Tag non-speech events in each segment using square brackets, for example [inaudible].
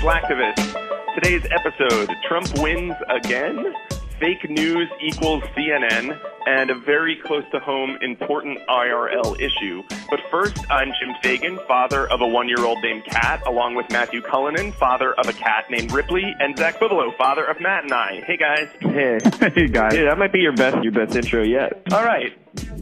Slacktivists. Today's episode Trump wins again, fake news equals CNN, and a very close to home important IRL issue. But first, I'm Jim Fagan, father of a one year old named Kat, along with Matthew Cullinan, father of a cat named Ripley, and Zach Bibelo, father of Matt and I. Hey guys. Hey, [laughs] hey guys. Yeah, that might be your best your best intro yet. All right.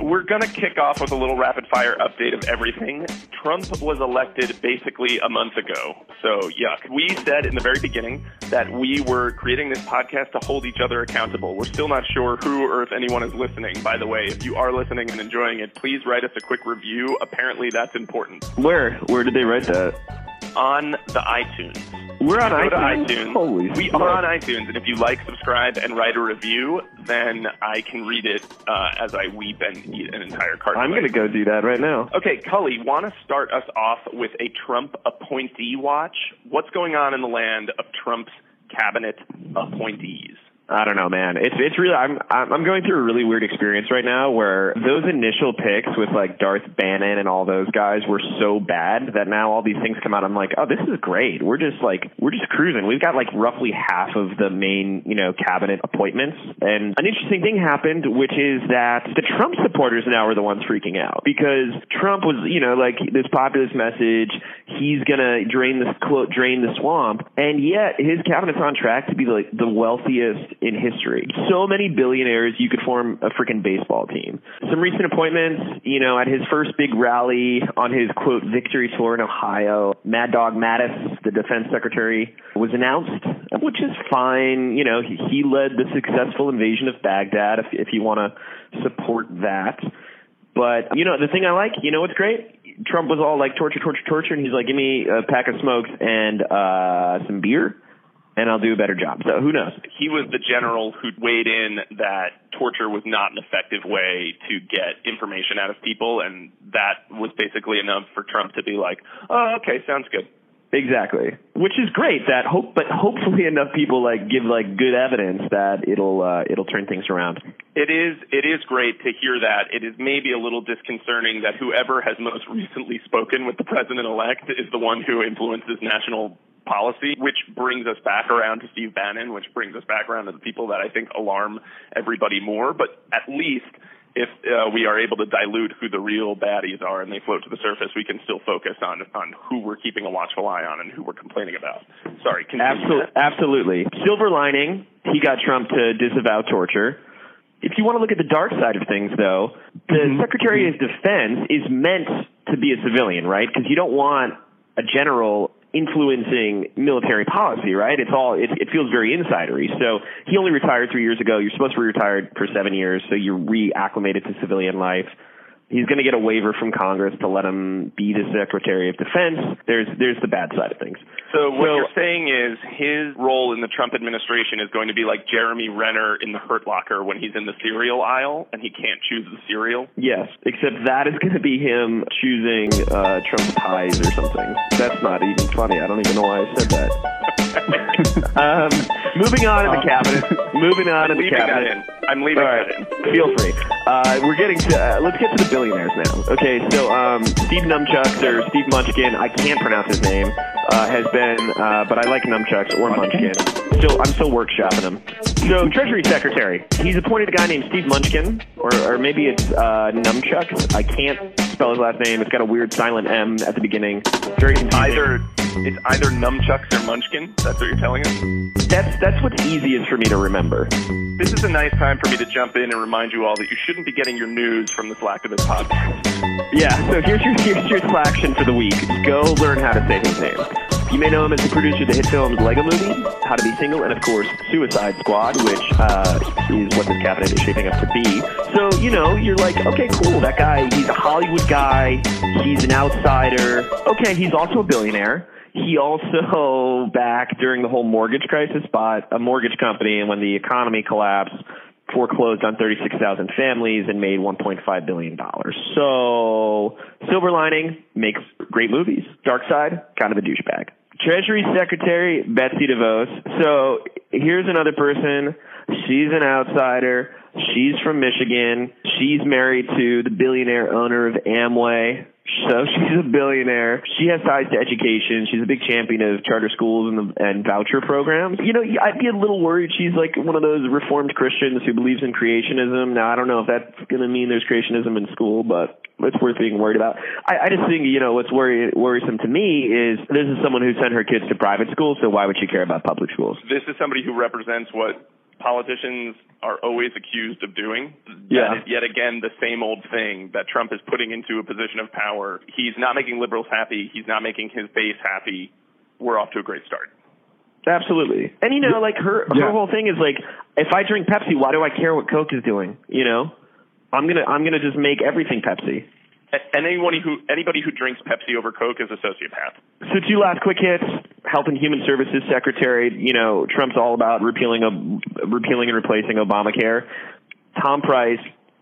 We're going to kick off with a little rapid fire update of everything. Trump was elected basically a month ago. So, yuck. We said in the very beginning that we were creating this podcast to hold each other accountable. We're still not sure who or if anyone is listening. By the way, if you are listening and enjoying it, please write us a quick review. Apparently, that's important. Where? Where did they write that? On the iTunes. We're on Go iTunes. iTunes. Holy we smokes. are on iTunes, and if you like, subscribe, and write a review, then I can read it uh, as I weep and eat an entire carton. I'm gonna go do that right now. Okay, Cully, want to start us off with a Trump appointee watch? What's going on in the land of Trump's cabinet appointees? I don't know, man. It's it's really I'm I'm going through a really weird experience right now where those initial picks with like Darth Bannon and all those guys were so bad that now all these things come out. I'm like, oh, this is great. We're just like we're just cruising. We've got like roughly half of the main you know cabinet appointments, and an interesting thing happened, which is that the Trump supporters now are the ones freaking out because Trump was you know like this populist message. He's gonna drain this quote drain the swamp, and yet his cabinet's on track to be like the wealthiest in history. So many billionaires, you could form a freaking baseball team. Some recent appointments, you know, at his first big rally on his quote victory tour in Ohio, Mad Dog Mattis, the defense secretary, was announced, which is fine. You know, he, he led the successful invasion of Baghdad. If if you want to support that. But you know the thing I like, you know what's great? Trump was all like torture, torture, torture, and he's like, give me a pack of smokes and uh some beer, and I'll do a better job. So who knows? He was the general who weighed in that torture was not an effective way to get information out of people, and that was basically enough for Trump to be like, oh, okay, sounds good. Exactly, which is great. That hope, but hopefully enough people like give like good evidence that it'll uh, it'll turn things around. It is it is great to hear that. It is maybe a little disconcerting that whoever has most recently spoken with the president elect is the one who influences national policy, which brings us back around to Steve Bannon, which brings us back around to the people that I think alarm everybody more. But at least if uh, we are able to dilute who the real baddies are and they float to the surface, we can still focus on on who we're keeping a watchful eye on and who we're complaining about. Sorry, continue. Absolutely, absolutely. Silver lining, he got Trump to disavow torture. If you want to look at the dark side of things, though, the Secretary of Defense is meant to be a civilian, right? Because you don't want a general influencing military policy, right? It's all it, it feels very insidery. So he only retired three years ago. You're supposed to be retired for seven years, so you're reacclimated to civilian life. He's going to get a waiver from Congress to let him be the Secretary of Defense. There's there's the bad side of things. So what So- you're saying is his role in the Trump administration is going to be like Jeremy Renner in the Hurt Locker when he's in the cereal aisle and he can't choose the cereal. Yes, except that is going to be him choosing uh, Trump's ties or something. That's not even funny. I don't even know why I said that. Um, moving on in the cabinet. Moving on in the leaving that cabinet. in. I'm leaving All right, that in. feel free. Uh, we're getting to. Uh, let's get to the billionaires now. Okay, so um, Steve Numchucks or Steve Munchkin. I can't pronounce his name. Uh, has been, uh, but I like Numchucks or Munchkin. Still, I'm still workshopping him. So Treasury Secretary. He's appointed a guy named Steve Munchkin, or, or maybe it's uh, Numchucks. I can't spell his last name. It's got a weird silent M at the beginning. Very confusing. Either it's either nunchucks or munchkin. That's what you're telling us. That's that's what's easiest for me to remember. This is a nice time for me to jump in and remind you all that you shouldn't be getting your news from the Slacktivist podcast. Yeah, so here's your here's your action for the week. Go learn how to say his name. You may know him as the producer of the hit films Lego Movie, How to Be Single, and of course Suicide Squad, which uh, is what this cabinet is shaping up to be. So you know, you're like, okay, cool. That guy, he's a Hollywood guy. He's an outsider. Okay, he's also a billionaire. He also, [laughs] back during the whole mortgage crisis, bought a mortgage company, and when the economy collapsed, foreclosed on 36,000 families and made 1.5 billion dollars. So, silver lining makes great movies. Dark side, kind of a douchebag. Treasury Secretary Betsy DeVos. So, here's another person. She's an outsider. She's from Michigan. She's married to the billionaire owner of Amway. So she's a billionaire. She has ties to education. She's a big champion of charter schools and, the, and voucher programs. You know, I'd be a little worried she's like one of those reformed Christians who believes in creationism. Now, I don't know if that's going to mean there's creationism in school, but it's worth being worried about. I, I just think, you know, what's worry, worrisome to me is this is someone who sent her kids to private school, so why would she care about public schools? This is somebody who represents what politicians are always accused of doing. Yeah. That is yet again the same old thing that Trump is putting into a position of power. He's not making liberals happy. He's not making his base happy. We're off to a great start. Absolutely. And you know, like her her Yeah. whole thing is like, if I drink Pepsi, why do I care what Coke is doing? You know, I'm gonna I'm gonna just make everything Pepsi. And anyone who anybody who drinks Pepsi over Coke is a sociopath. So two last quick hits. Health and Human Services Secretary, you know, Trump's all about repealing a, repealing and replacing Obamacare. Tom Price,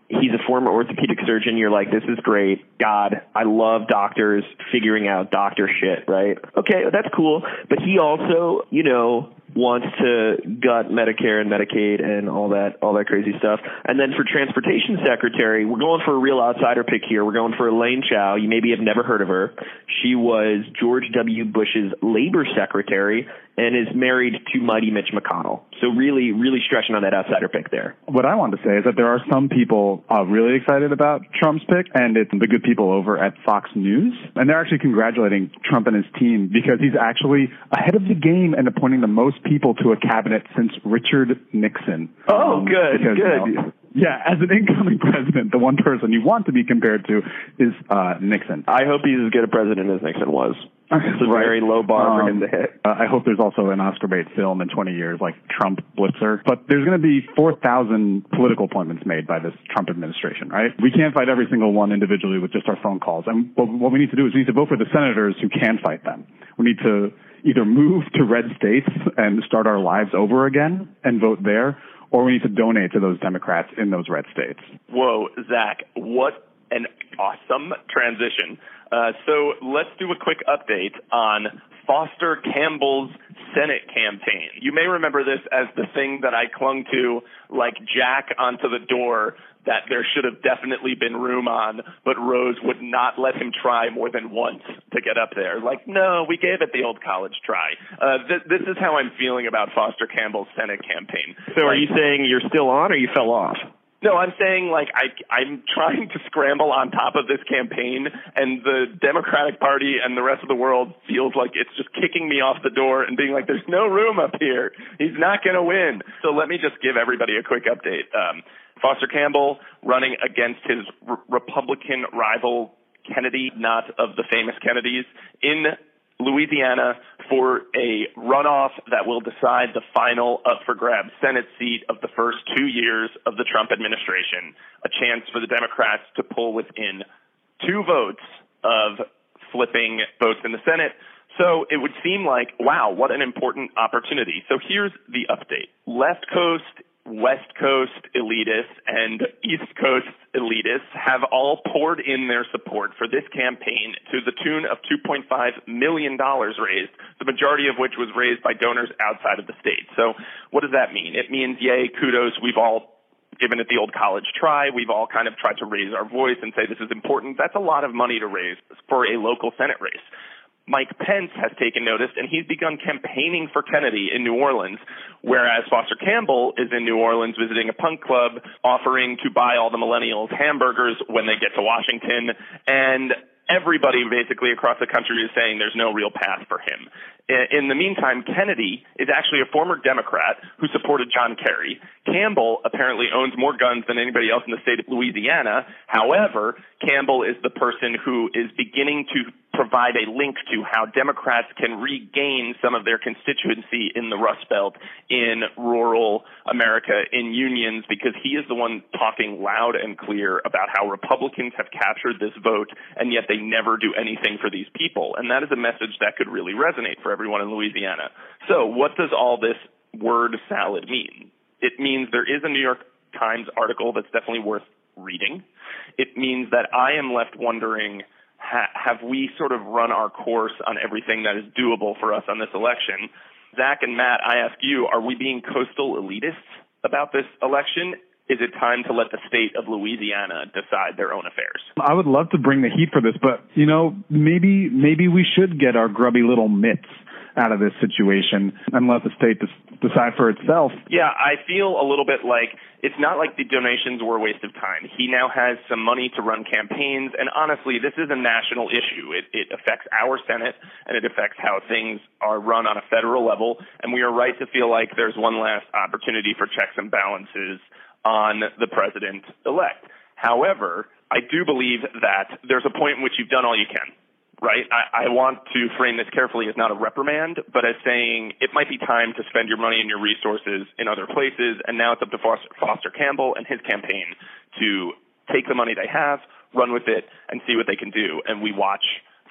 he's a former orthopedic surgeon. You're like, this is great. God, I love doctors figuring out doctor shit, right? Okay, that's cool. But he also, you know, wants to gut Medicare and Medicaid and all that all that crazy stuff. And then for transportation secretary, we're going for a real outsider pick here. We're going for Elaine Chao. You maybe have never heard of her. She was George W. Bush's labor secretary and is married to Mighty Mitch McConnell. So really, really stretching on that outsider pick there. What I want to say is that there are some people uh, really excited about Trump's pick, and it's the good people over at Fox News. And they're actually congratulating Trump and his team because he's actually ahead of the game and appointing the most people to a cabinet since Richard Nixon. Oh, good, because, you good. know, yeah, as an incoming [laughs] president, the one person you want to be compared to is uh, Nixon. I hope he's as good a president as Nixon was. It's a very low bar for him to hit. Uh, I hope there's also an Oscar bait film in 20 years, like Trump Blitzer. But there's going to be 4,000 political appointments made by this Trump administration, right? We can't fight every single one individually with just our phone calls. And what, what we need to do is we need to vote for the senators who can fight them. We need to either move to red states and start our lives over again and vote there, or we need to donate to those Democrats in those red states. Whoa, Zach, what an awesome transition. Uh, so let's do a quick update on Foster Campbell's Senate campaign. You may remember this as the thing that I clung to like Jack onto the door that there should have definitely been room on, but Rose would not let him try more than once to get up there. Like, no, we gave it the old college try. Uh, th- this is how I'm feeling about Foster Campbell's Senate campaign. So are Like- you saying you're still on or you fell off? No, I'm saying like I I'm trying to scramble on top of this campaign and the Democratic Party and the rest of the world feels like it's just kicking me off the door and being like there's no room up here. He's not going to win. So let me just give everybody a quick update. Um Foster Campbell running against his r- Republican rival Kennedy, not of the famous Kennedys, in Louisiana for a runoff that will decide the final up for grabs Senate seat of the first two years of the Trump administration. A chance for the Democrats to pull within two votes of flipping votes in the Senate. So it would seem like, wow, what an important opportunity. So here's the update. Left Coast West Coast elitists and East Coast elitists have all poured in their support for this campaign to the tune of $2.5 million raised, the majority of which was raised by donors outside of the state. So what does that mean? It means, yay, kudos, we've all given it the old college try. We've all kind of tried to raise our voice and say this is important. That's a lot of money to raise for a local Senate race. Mike Pence has taken notice and he's begun campaigning for Kennedy in New Orleans, whereas Foster Campbell is in New Orleans visiting a punk club, offering to buy all the millennials hamburgers when they get to Washington, and everybody basically across the country is saying there's no real path for him. In the meantime, Kennedy is actually a former Democrat who supported John Kerry. Campbell apparently owns more guns than anybody else in the state of Louisiana. However, Campbell is the person who is beginning to provide a link to how Democrats can regain some of their constituency in the Rust Belt, in rural America, in unions, because he is the one talking loud and clear about how Republicans have captured this vote, and yet they never do anything for these people. And that is a message that could really resonate for everyone in Louisiana. So, what does all this word salad mean? It means there is a New York Times article that's definitely worth reading. It means that I am left wondering ha- have we sort of run our course on everything that is doable for us on this election? Zach and Matt, I ask you, are we being coastal elitists about this election? is it time to let the state of Louisiana decide their own affairs? I would love to bring the heat for this, but you know, maybe maybe we should get our grubby little mitts out of this situation and let the state decide for itself. Yeah, I feel a little bit like it's not like the donations were a waste of time. He now has some money to run campaigns, and honestly, this is a national issue. It, it affects our Senate, and it affects how things are run on a federal level, and we are right to feel like there's one last opportunity for checks and balances on the president elect. However, I do believe that there's a point in which you've done all you can right? I, I want to frame this carefully as not a reprimand, but as saying it might be time to spend your money and your resources in other places. And now it's up to Foster, Foster Campbell and his campaign to take the money they have, run with it, and see what they can do. And we watch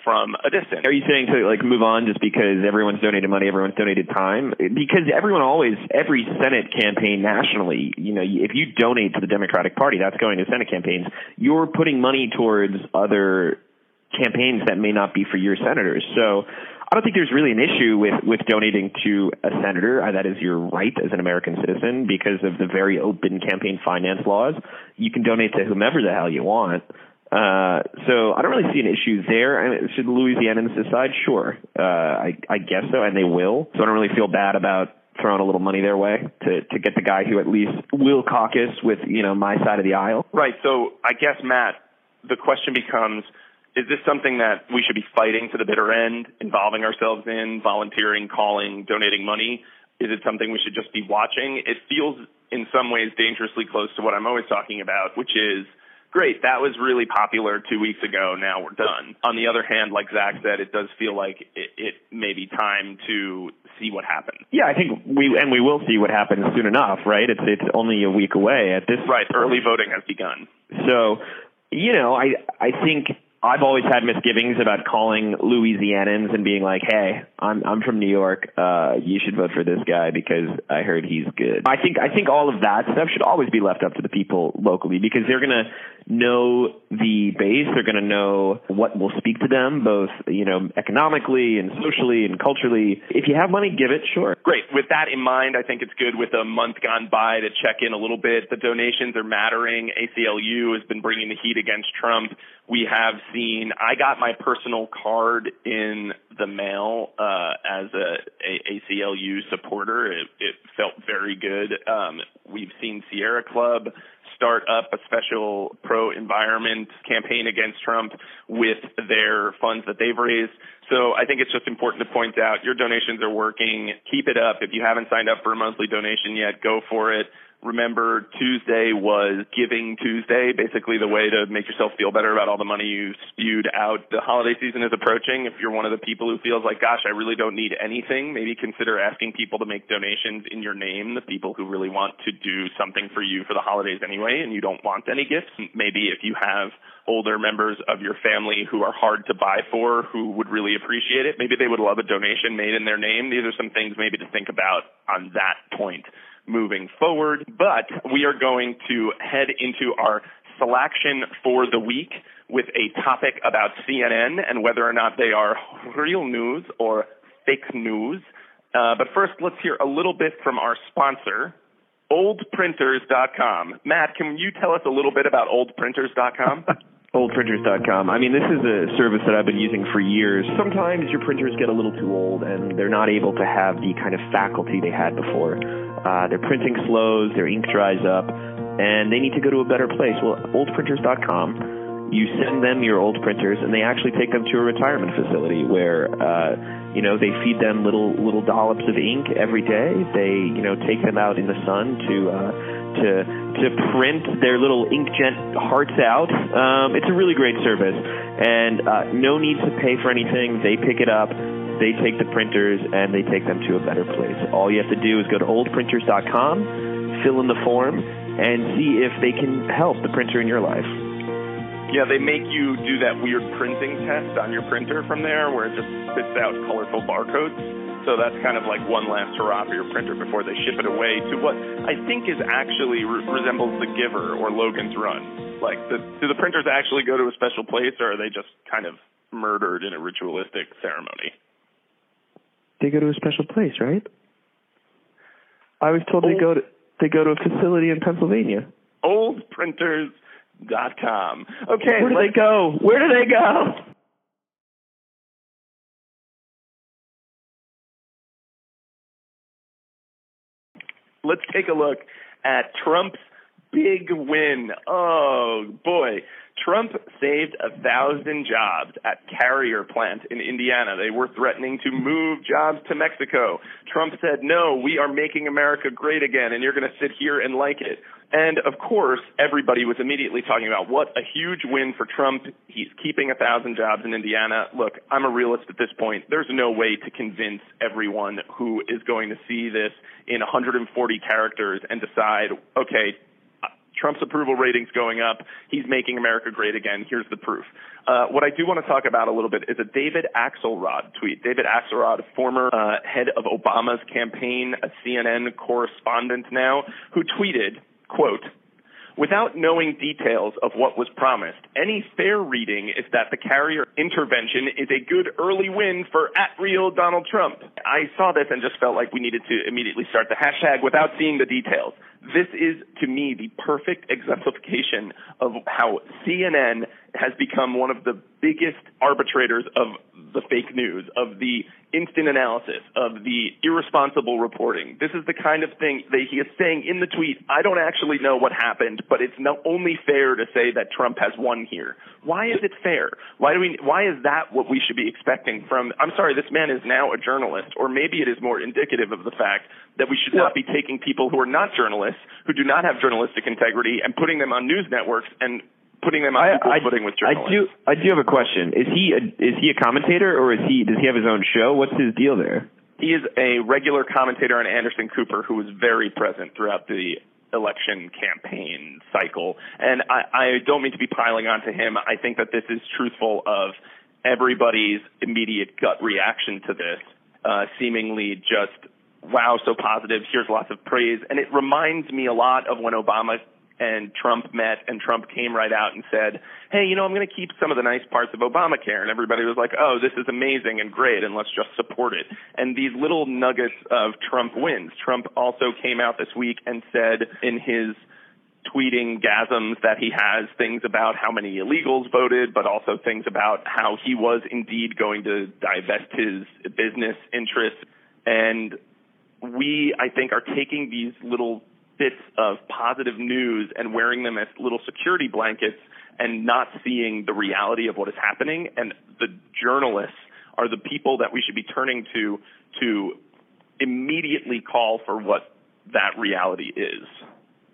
from a distance. Are you saying to like move on just because everyone's donated money, everyone's donated time? Because everyone always, every Senate campaign nationally, you know, if you donate to the Democratic Party, that's going to Senate campaigns. You're putting money towards other campaigns that may not be for your senators. So I don't think there's really an issue with, with donating to a senator. Uh, that is your right as an American citizen because of the very open campaign finance laws. You can donate to whomever the hell you want. Uh, so I don't really see an issue there. I mean, should Louisianans decide? Sure. Uh, I, I guess so, and they will. So I don't really feel bad about throwing a little money their way to to get the guy who at least will caucus with you know my side of the aisle. Right. So I guess Matt, the question becomes is this something that we should be fighting to the bitter end, involving ourselves in, volunteering, calling, donating money? Is it something we should just be watching? It feels in some ways dangerously close to what I'm always talking about, which is great, that was really popular two weeks ago, now we're done. On the other hand, like Zach said, it does feel like it, it may be time to see what happens. Yeah, I think we and we will see what happens soon enough, right? It's it's only a week away at this Right, early voting has begun. So, you know, I I think I've always had misgivings about calling Louisianans and being like, "Hey, I'm I'm from New York. Uh, you should vote for this guy because I heard he's good." I think I think all of that stuff should always be left up to the people locally because they're gonna know the base. They're gonna know what will speak to them, both you know economically and socially and culturally. If you have money, give it. Sure. Great. With that in mind, I think it's good with a month gone by to check in a little bit. The donations are mattering. ACLU has been bringing the heat against Trump we have seen. I got my personal card in the mail uh, as a, a ACLU supporter. It, it felt very good. Um, we've seen Sierra Club start up a special pro environment campaign against Trump with their funds that they've raised. So I think it's just important to point out your donations are working. Keep it up. If you haven't signed up for a monthly donation yet, go for it remember Tuesday was Giving Tuesday, basically the way to make yourself feel better about all the money you spewed out. The holiday season is approaching. If you're one of the people who feels like, gosh, I really don't need anything, maybe consider asking people to make donations in your name, the people who really want to do something for you for the holidays anyway, and you don't want any gifts. Maybe if you have older members of your family who are hard to buy for who would really appreciate it, maybe they would love a donation made in their name. These are some things maybe to think about on that point moving forward. But we are going to head into our selection for the week with a topic about CNN and whether or not they are real news or fake news. Uh, but first, let's hear a little bit from our sponsor, oldprinters.com. Matt, can you tell us a little bit about oldprinters.com? [laughs] oldprinters.com. I mean, this is a service that I've been using for years. Sometimes your printers get a little too old and they're not able to have the kind of faculty they had before. Uh, their printing slows, their ink dries up, and they need to go to a better place. Well, oldprinters.com, you send them your old printers, and they actually take them to a retirement facility where, uh, you know, they feed them little little dollops of ink every day. They, you know, take them out in the sun to uh, to to print their little inkjet hearts out. Um, it's a really great service, and uh, no need to pay for anything. They pick it up they take the printers and they take them to a better place. All you have to do is go to oldprinters.com, fill in the form, and see if they can help the printer in your life. Yeah, they make you do that weird printing test on your printer from there where it just spits out colorful barcodes. So that's kind of like one last hurrah for your printer before they ship it away to what I think is actually re- resembles the Giver or Logan's Run. Like, the, do the printers actually go to a special place or are they just kind of murdered in a ritualistic ceremony? They go to a special place, right? I was told oh. they go to they go to a facility in Pennsylvania. oldprinters.com. Okay, Where do they go? Where do they go? let's take a look at Trump's big win. Oh boy. Trump saved a thousand jobs at Carrier plant in Indiana. They were threatening to move jobs to Mexico. Trump said, no, we are making America great again and you're going to sit here and like it. And of course, everybody was immediately talking about what a huge win for Trump. He's keeping a thousand jobs in Indiana. Look, I'm a realist at this point. There's no way to convince everyone who is going to see this in 140 characters and decide, okay, Trump's approval ratings going up. He's making America great again. Here's the proof. Uh, what I do want to talk about a little bit is a David Axelrod tweet. David Axelrod, former uh, head of Obama's campaign, a CNN correspondent now, who tweeted, quote, Without knowing details of what was promised, any fair reading is that the carrier intervention is a good early win for at real Donald Trump. I saw this and just felt like we needed to immediately start the hashtag without seeing the details. This is, to me, the perfect exemplification of how CNN has become one of the biggest arbitrators of the fake news, of the instant analysis, of the irresponsible reporting. This is the kind of thing that he is saying in the tweet. I don't actually know what happened, but it's no, only fair to say that Trump has won here. Why is it fair? Why do we? Why is that what we should be expecting from? I'm sorry, this man is now a journalist, or maybe it is more indicative of the fact that we should not be taking people who are not journalists, who do not have journalistic integrity, and putting them on news networks and putting them on equal footing with journalists. I do. I do have a question. Is he a, is he a commentator or is he does he have his own show? What's his deal there? He is a regular commentator on Anderson Cooper, who was very present throughout the election campaign cycle. And I, I don't mean to be piling onto him. I think that this is truthful of everybody's immediate gut reaction to this, uh, seemingly just wow, so positive. Here's lots of praise, and it reminds me a lot of when Obama and Trump met and Trump came right out and said, Hey, you know, I'm going to keep some of the nice parts of Obamacare. And everybody was like, Oh, this is amazing and great and let's just support it. And these little nuggets of Trump wins. Trump also came out this week and said in his tweeting gasms that he has things about how many illegals voted, but also things about how he was indeed going to divest his business interests. And we, I think, are taking these little bits of positive news and wearing them as little security blankets and not seeing the reality of what is happening. And the journalists are the people that we should be turning to to immediately call for what that reality is.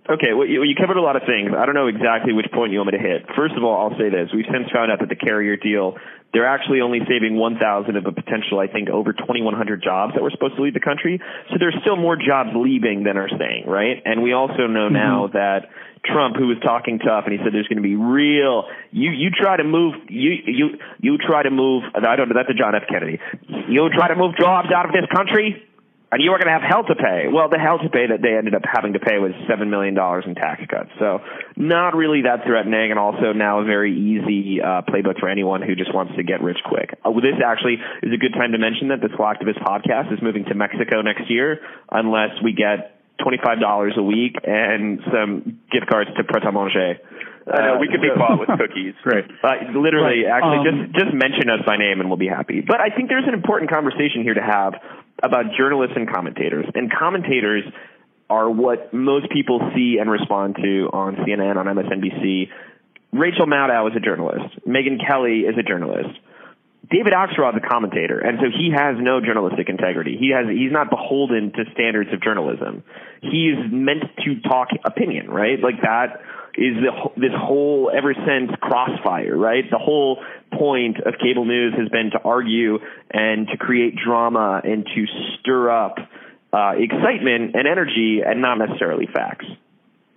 Okay, well, you, you covered a lot of things. I don't know exactly which point you want me to hit. First of all, I'll say this. We've since found out that the carrier deal, they're actually only saving 1,000 of a potential, I think, over 2,100 jobs that were supposed to leave the country. So there's still more jobs leaving than are staying, right? And we also know mm-hmm. now that Trump, who was talking tough, and he said there's going to be real. You you try to move you you you try to move. I don't know. That's a John F. Kennedy. You try to move jobs out of this country and you were going to have hell to pay. Well, the hell to pay that they ended up having to pay was seven million dollars in tax cuts. So not really that threatening, and also now a very easy uh, playbook for anyone who just wants to get rich quick. Uh, this actually is a good time to mention that the Slacktivist podcast is moving to Mexico next year, unless we get twenty-five dollars a week and some gift cards to Pret a Manger. I know we could be bought with cookies. [laughs] Great. Uh, literally, right. actually, um, just just mention us by name and we'll be happy. But I think there's an important conversation here to have about journalists and commentators. And commentators are what most people see and respond to on CNN, on MSNBC. Rachel Maddow is a journalist. Megyn Kelly is a journalist. David Axelrod is a commentator, and so he has no journalistic integrity. He has he's not beholden to standards of journalism. He's meant to talk opinion, right? Like that is the, this whole ever since Crossfire, right? The whole point of cable news has been to argue and to create drama and to stir up uh, excitement and energy and not necessarily facts.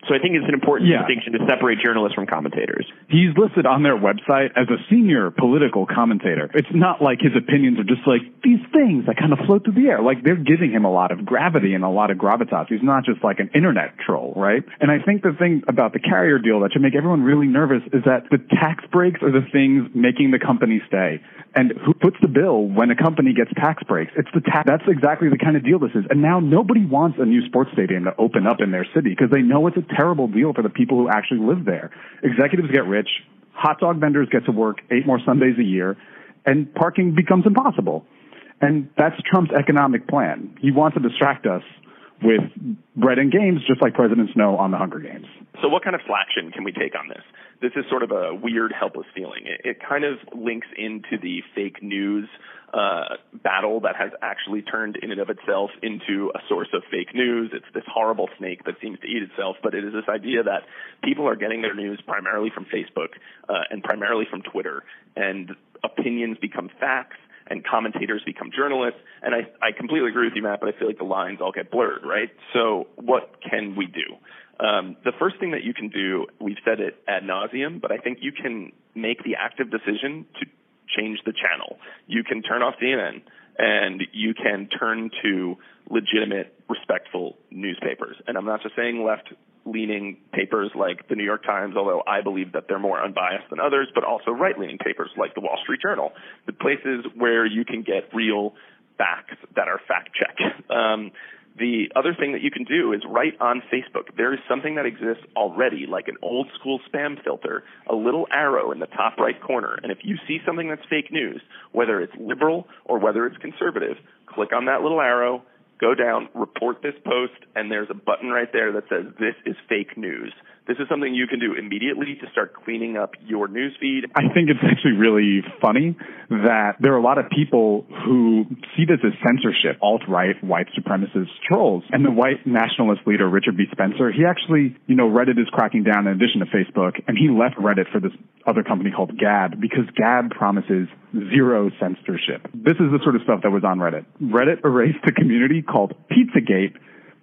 So I think it's an important yeah. distinction to separate journalists from commentators. He's listed on their website as a senior political commentator. It's not like his opinions are just like these things that kind of float through the air. Like they're giving him a lot of gravity and a lot of gravitas. He's not just like an internet troll, right? And I think the thing about the carrier deal that should make everyone really nervous is that the tax breaks are the things making the company stay. And who puts the bill when a company gets tax breaks? It's the tax. That's exactly the kind of deal this is. And now nobody wants a new sports stadium to open up in their city because they know it's a terrible deal for the people who actually live there. Executives get rich, hot dog vendors get to work eight more Sundays a year, and parking becomes impossible. And that's Trump's economic plan. He wants to distract us with bread and games, just like President Snow on the Hunger Games. So, what kind of flaction can we take on this? This is sort of a weird, helpless feeling. It, it kind of links into the fake news uh, battle that has actually turned in and of itself into a source of fake news. It's this horrible snake that seems to eat itself, but it is this idea that people are getting their news primarily from Facebook uh, and primarily from Twitter, and opinions become facts and commentators become journalists. And I, I completely agree with you, Matt, but I feel like the lines all get blurred, right? So what can we do? Um, the first thing that you can do, we've said it ad nauseum, but I think you can make the active decision to change the channel. You can turn off CNN and you can turn to legitimate, respectful newspapers. And I'm not just saying left leaning papers like the New York Times, although I believe that they're more unbiased than others, but also right leaning papers like the Wall Street Journal, the places where you can get real facts that are fact checked. Um, the other thing that you can do is write on Facebook. There is something that exists already, like an old school spam filter, a little arrow in the top right corner. And if you see something that's fake news, whether it's liberal or whether it's conservative, click on that little arrow, go down, report this post, and there's a button right there that says this is fake news. This is something you can do immediately to start cleaning up your newsfeed. I think it's actually really funny that there are a lot of people who see this as censorship, alt-right, white supremacist trolls. And the white nationalist leader, Richard B. Spencer, he actually, you know, Reddit is cracking down in addition to Facebook, and he left Reddit for this other company called Gab because Gab promises zero censorship. This is the sort of stuff that was on Reddit. Reddit erased a community called Pizzagate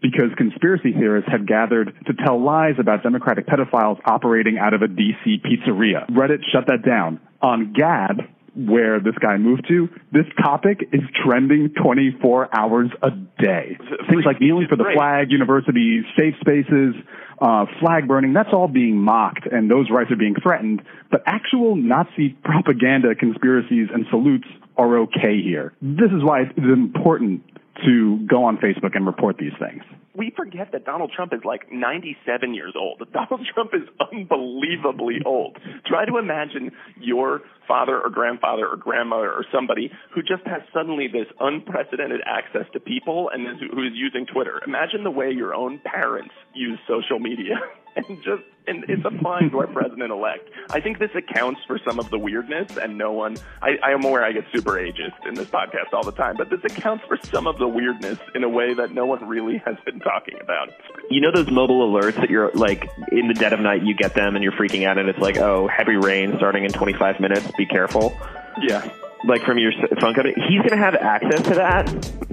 because conspiracy theorists had gathered to tell lies about Democratic pedophiles operating out of a DC pizzeria. Reddit shut that down. On Gab, where this guy moved to, this topic is trending 24 hours a day. Things like kneeling for the flag, university safe spaces, uh, flag burning, that's all being mocked and those rights are being threatened. But actual Nazi propaganda, conspiracies, and salutes are okay here. This is why it's important to go on Facebook and report these things. We forget that Donald Trump is like 97 years old. [laughs] Donald Trump is unbelievably old. Try to imagine your father or grandfather or grandmother or somebody who just has suddenly this unprecedented access to people and is, who is using Twitter. Imagine the way your own parents use social media. [laughs] [laughs] and just and it's applying to our president elect. I think this accounts for some of the weirdness, and no one. I, I am aware I get super ageist in this podcast all the time, but this accounts for some of the weirdness in a way that no one really has been talking about. You know those mobile alerts that you're like in the dead of night, you get them and you're freaking out, and it's like, oh, heavy rain starting in 25 minutes. Be careful. Yeah. Like from your phone company, he's going to have access to that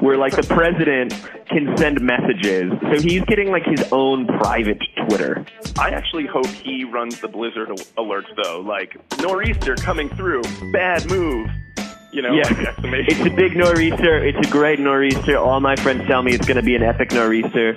where like the president can send messages. So he's getting like his own private Twitter. I actually hope he runs the Blizzard alerts though, like nor'easter coming through, bad move. You know, yeah. like it's a big nor'easter. It's a great nor'easter. All my friends tell me it's going to be an epic nor'easter.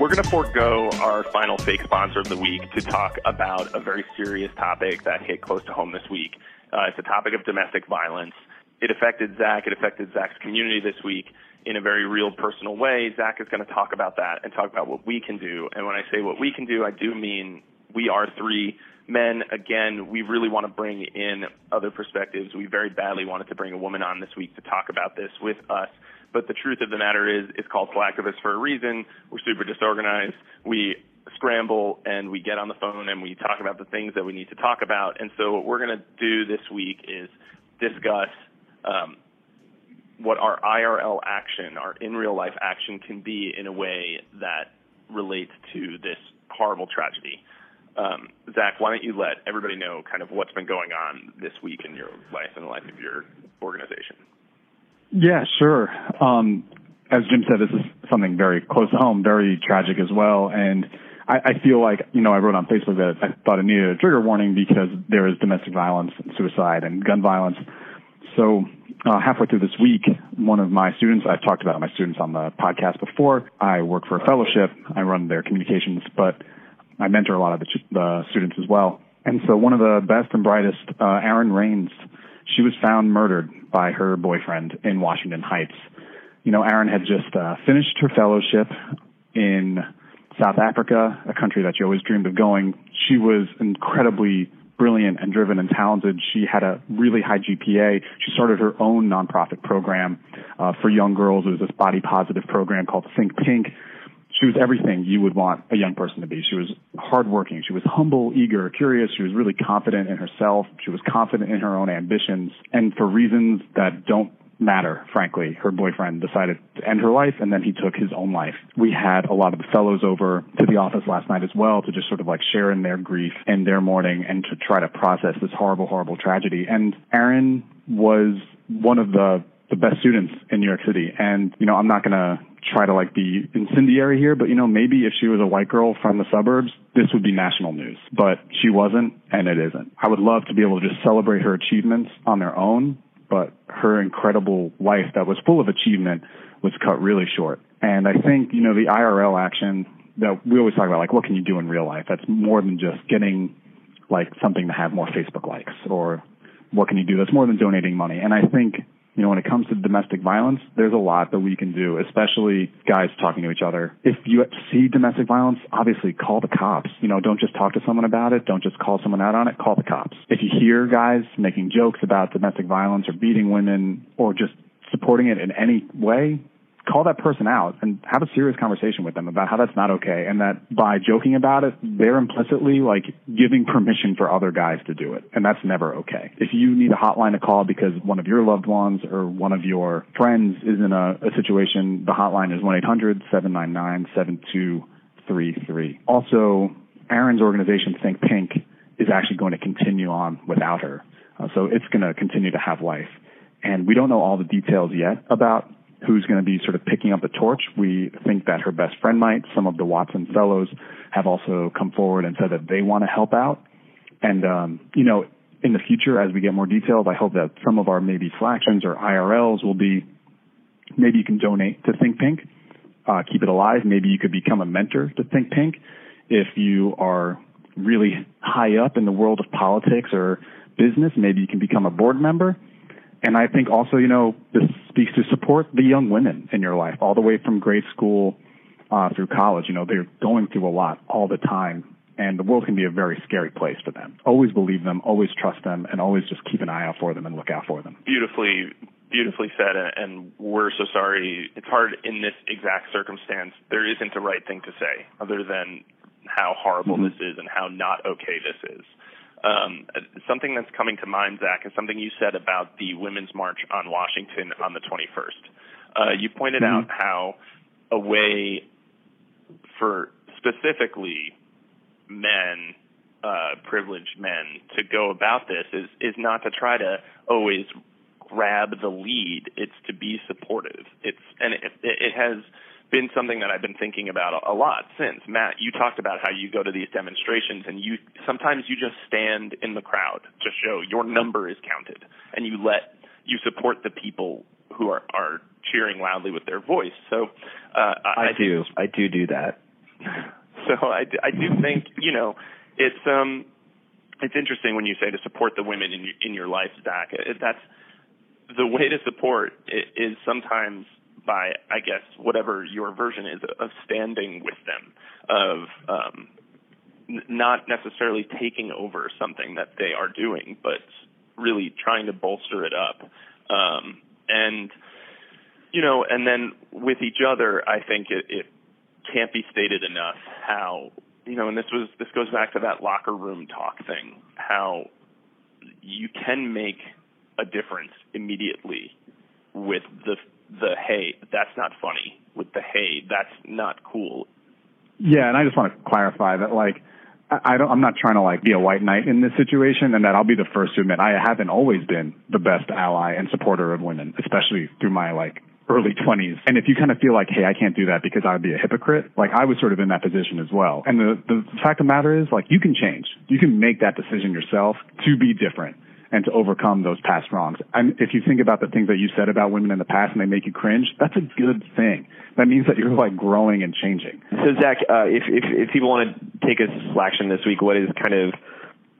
We're going to forego our final fake sponsor of the week to talk about a very serious topic that hit close to home this week. Uh, it's a topic of domestic violence. It affected Zach. It affected Zach's community this week in a very real personal way. Zach is going to talk about that and talk about what we can do. And when I say what we can do, I do mean we are three men. Again, we really want to bring in other perspectives. We very badly wanted to bring a woman on this week to talk about this with us. But the truth of the matter is, it's called Slacktivists for a reason. We're super disorganized. We scramble and we get on the phone and we talk about the things that we need to talk about. And so what we're going to do this week is discuss um, what our IRL action, our in real life action, can be in a way that relates to this horrible tragedy. Um, Zach, why don't you let everybody know kind of what's been going on this week in your life and the life of your organization? Yeah, sure. Um, as Jim said, this is something very close to home, very tragic as well. And I, I feel like, you know, I wrote on Facebook that I thought it needed a trigger warning because there is domestic violence, and suicide, and gun violence. So uh, halfway through this week, one of my students, I've talked about my students on the podcast before. I work for a fellowship. I run their communications, but I mentor a lot of the, the students as well. And so one of the best and brightest, uh, Erin Rains, she was found murdered by her boyfriend in Washington Heights you know, Aaron had just uh, finished her fellowship in South Africa, a country that she always dreamed of going. She was incredibly brilliant and driven and talented. She had a really high GPA. She started her own nonprofit program uh, for young girls. It was this body positive program called Think Pink. She was everything you would want a young person to be. She was hardworking. She was humble, eager, curious. She was really confident in herself. She was confident in her own ambitions. And for reasons that don't matter, frankly. Her boyfriend decided to end her life and then he took his own life. We had a lot of the fellows over to the office last night as well to just sort of like share in their grief and their mourning and to try to process this horrible, horrible tragedy. And Aaron was one of the the best students in New York City. And, you know, I'm not going to try to like be incendiary here, but you know, maybe if she was a white girl from the suburbs, this would be national news. But she wasn't and it isn't. I would love to be able to just celebrate her achievements on their own but her incredible life that was full of achievement was cut really short. And I think, you know, the IRL action that we always talk about, like, what can you do in real life? That's more than just getting, like, something to have more Facebook likes or what can you do? That's more than donating money. And I think you know, when it comes to domestic violence, there's a lot that we can do, especially guys talking to each other. If you see domestic violence, obviously call the cops. You know, don't just talk to someone about it. Don't just call someone out on it. Call the cops. If you hear guys making jokes about domestic violence or beating women or just supporting it in any way, call that person out and have a serious conversation with them about how that's not okay and that by joking about it, they're implicitly like giving permission for other guys to do it. And that's never okay. If you need a hotline to call because one of your loved ones or one of your friends is in a, a situation, the hotline is 1-800-799-7233. Also, aaron's organization, Think Pink, is actually going to continue on without her. Uh, so it's going to continue to have life. And we don't know all the details yet about who's going to be sort of picking up the torch. We think that her best friend might. Some of the Watson fellows have also come forward and said that they want to help out. And, um, you know, in the future, as we get more details, I hope that some of our maybe flactions or IRLs will be, maybe you can donate to Think Pink, uh, keep it alive. Maybe you could become a mentor to Think Pink if you are really high up in the world of politics or business. Maybe you can become a board member and I think also, you know, this speaks to support the young women in your life, all the way from grade school uh, through college. You know, they're going through a lot all the time, and the world can be a very scary place for them. Always believe them, always trust them, and always just keep an eye out for them and look out for them. Beautifully, beautifully said, and we're so sorry. It's hard in this exact circumstance. There isn't a right thing to say other than how horrible mm-hmm. this is and how not okay this is. Um, something that's coming to mind, Zach, is something you said about the Women's March on Washington on the 21st. Uh, you pointed mm-hmm. out how a way for specifically men, uh, privileged men, to go about this is is not to try to always grab the lead. It's to be supportive. It's and it, it has been something that I've been thinking about a, lot since. Matt, you talked about how you go to these demonstrations and you sometimes you just stand in the crowd to show your number is counted and you let you support the people who are are cheering loudly with their voice. So uh, I, I do I do do that. [laughs] So I, I do think you know it's um it's interesting when you say to support the women in your, in your life, Zach. That's the way to support is sometimes by, I guess, whatever your version is of standing with them, of um, n- not necessarily taking over something that they are doing, but really trying to bolster it up. Um, and, you know, and then with each other, I think it, it can't be stated enough how, you know, and this was, this goes back to that locker room talk thing, how you can make a difference immediately with the the hey, that's not funny, with the hey, that's not cool. Yeah, and I just want to clarify that like I don't I'm not trying to like be a white knight in this situation and that I'll be the first to admit I haven't always been the best ally and supporter of women, especially through my like early 20s. And if you kind of feel like, hey, I can't do that because I would be a hypocrite, like I was sort of in that position as well. And the, the fact of the matter is, like, you can change. You can make that decision yourself to be different and to overcome those past wrongs. And if you think about the things that you said about women in the past and they make you cringe, that's a good thing. That means that you're like growing and changing. So Zach, uh, if, if, if people want to take us action this week, what is kind of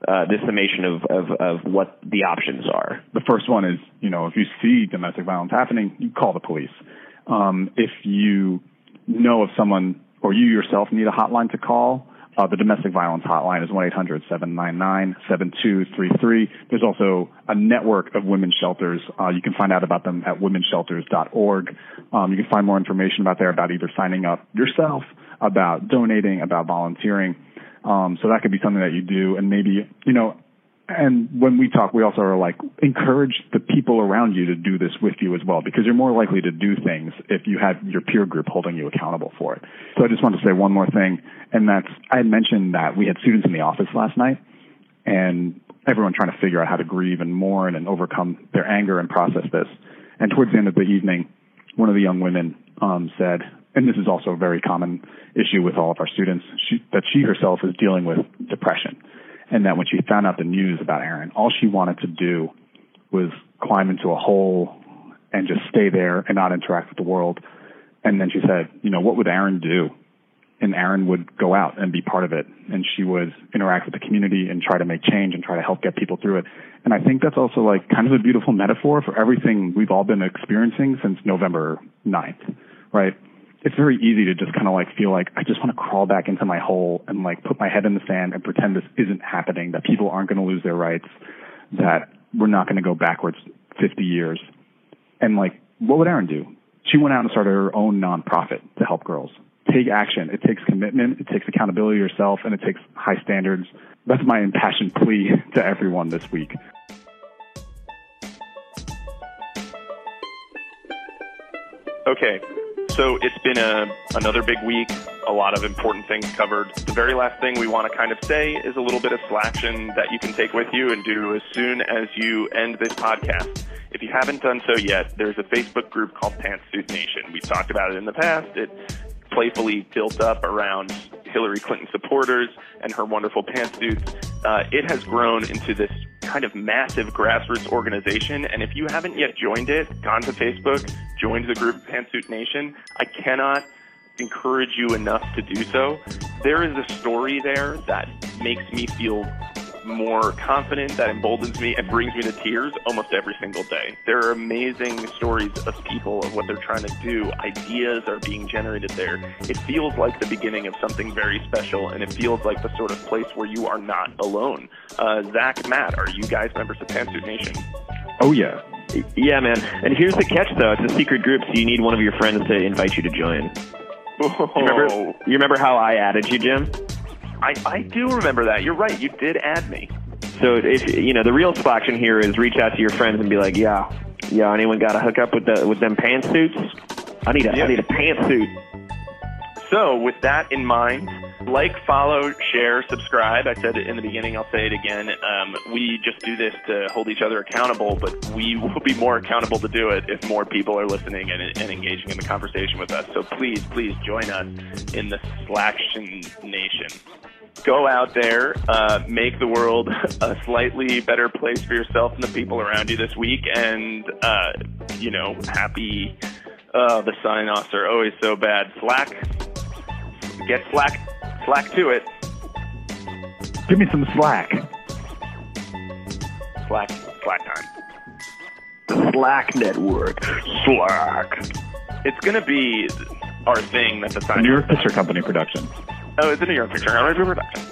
uh, this summation of, of, of what the options are? The first one is, you know, if you see domestic violence happening, you call the police. Um, if you know of someone or you yourself need a hotline to call, uh, the domestic violence hotline is 1-800-799-7233. There's also a network of women's shelters. Uh, you can find out about them at womenshelters.org. Um, you can find more information about there about either signing up yourself, about donating, about volunteering. Um, so that could be something that you do and maybe, you know, and when we talk, we also are like, encourage the people around you to do this with you as well, because you're more likely to do things if you have your peer group holding you accountable for it. So I just want to say one more thing, and that's, I had mentioned that we had students in the office last night, and everyone trying to figure out how to grieve and mourn and overcome their anger and process this. And towards the end of the evening, one of the young women um, said, and this is also a very common issue with all of our students, she, that she herself is dealing with depression and that when she found out the news about Aaron, all she wanted to do was climb into a hole and just stay there and not interact with the world. And then she said, you know, what would Aaron do? And Aaron would go out and be part of it. And she would interact with the community and try to make change and try to help get people through it. And I think that's also like kind of a beautiful metaphor for everything we've all been experiencing since November 9th, right? It's very easy to just kind of like feel like I just want to crawl back into my hole and like put my head in the sand and pretend this isn't happening, that people aren't going to lose their rights, that we're not going to go backwards 50 years. And like, what would Aaron do? She went out and started her own nonprofit to help girls. Take action. It takes commitment. It takes accountability yourself and it takes high standards. That's my impassioned plea to everyone this week. Okay, so it's been a, another big week, a lot of important things covered. The very last thing we want to kind of say is a little bit of slaction that you can take with you and do as soon as you end this podcast. If you haven't done so yet, there's a Facebook group called Pantsuit Nation. We've talked about it in the past. It playfully built up around Hillary Clinton supporters and her wonderful pantsuits. Uh, it has grown into this kind of massive grassroots organization. And if you haven't yet joined it, gone to Facebook, joined the group Pantsuit Nation, I cannot encourage you enough to do so. There is a story there that makes me feel more confident, that emboldens me, and brings me to tears almost every single day. There are amazing stories of people of what they're trying to do. Ideas are being generated there. It feels like the beginning of something very special, and it feels like the sort of place where you are not alone. Uh, Zach, Matt, are you guys members of Pantsuit Nation? Oh, yeah. Yeah, man. And here's the catch, though. It's a secret group, so you need one of your friends to invite you to join. Oh. You remember, you remember how I added you, Jim? I, I do remember that. You're right. You did add me. So if you know the real selection here is reach out to your friends and be like, yeah, yeah, anyone got to hook up with the with them pantsuits? I need a I Yeah. need a pantsuit. So, with that in mind, like, follow, share, subscribe. I said it in the beginning, I'll say it again. Um, we just do this to hold each other accountable, but we [laughs] will be more accountable to do it if more people are listening and, and engaging in the conversation with us. So, please, please join us in the Slaction Nation. Go out there, uh, make the world [laughs] a slightly better place for yourself and the people around you this week, and, uh, you know, happy. Uh, the sign offs are always so bad. Slack, get slack slack to it Give me some slack. slack slack time The Slack network. Slack. it's gonna be our thing that the A sign New York Picture Company production. oh it's a new york picture for production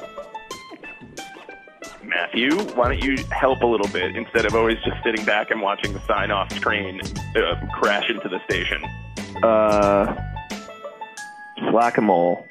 matthew why don't you help a little bit instead of always just sitting back and watching the sign off screen uh, crash into the station Uh, slack 'em all.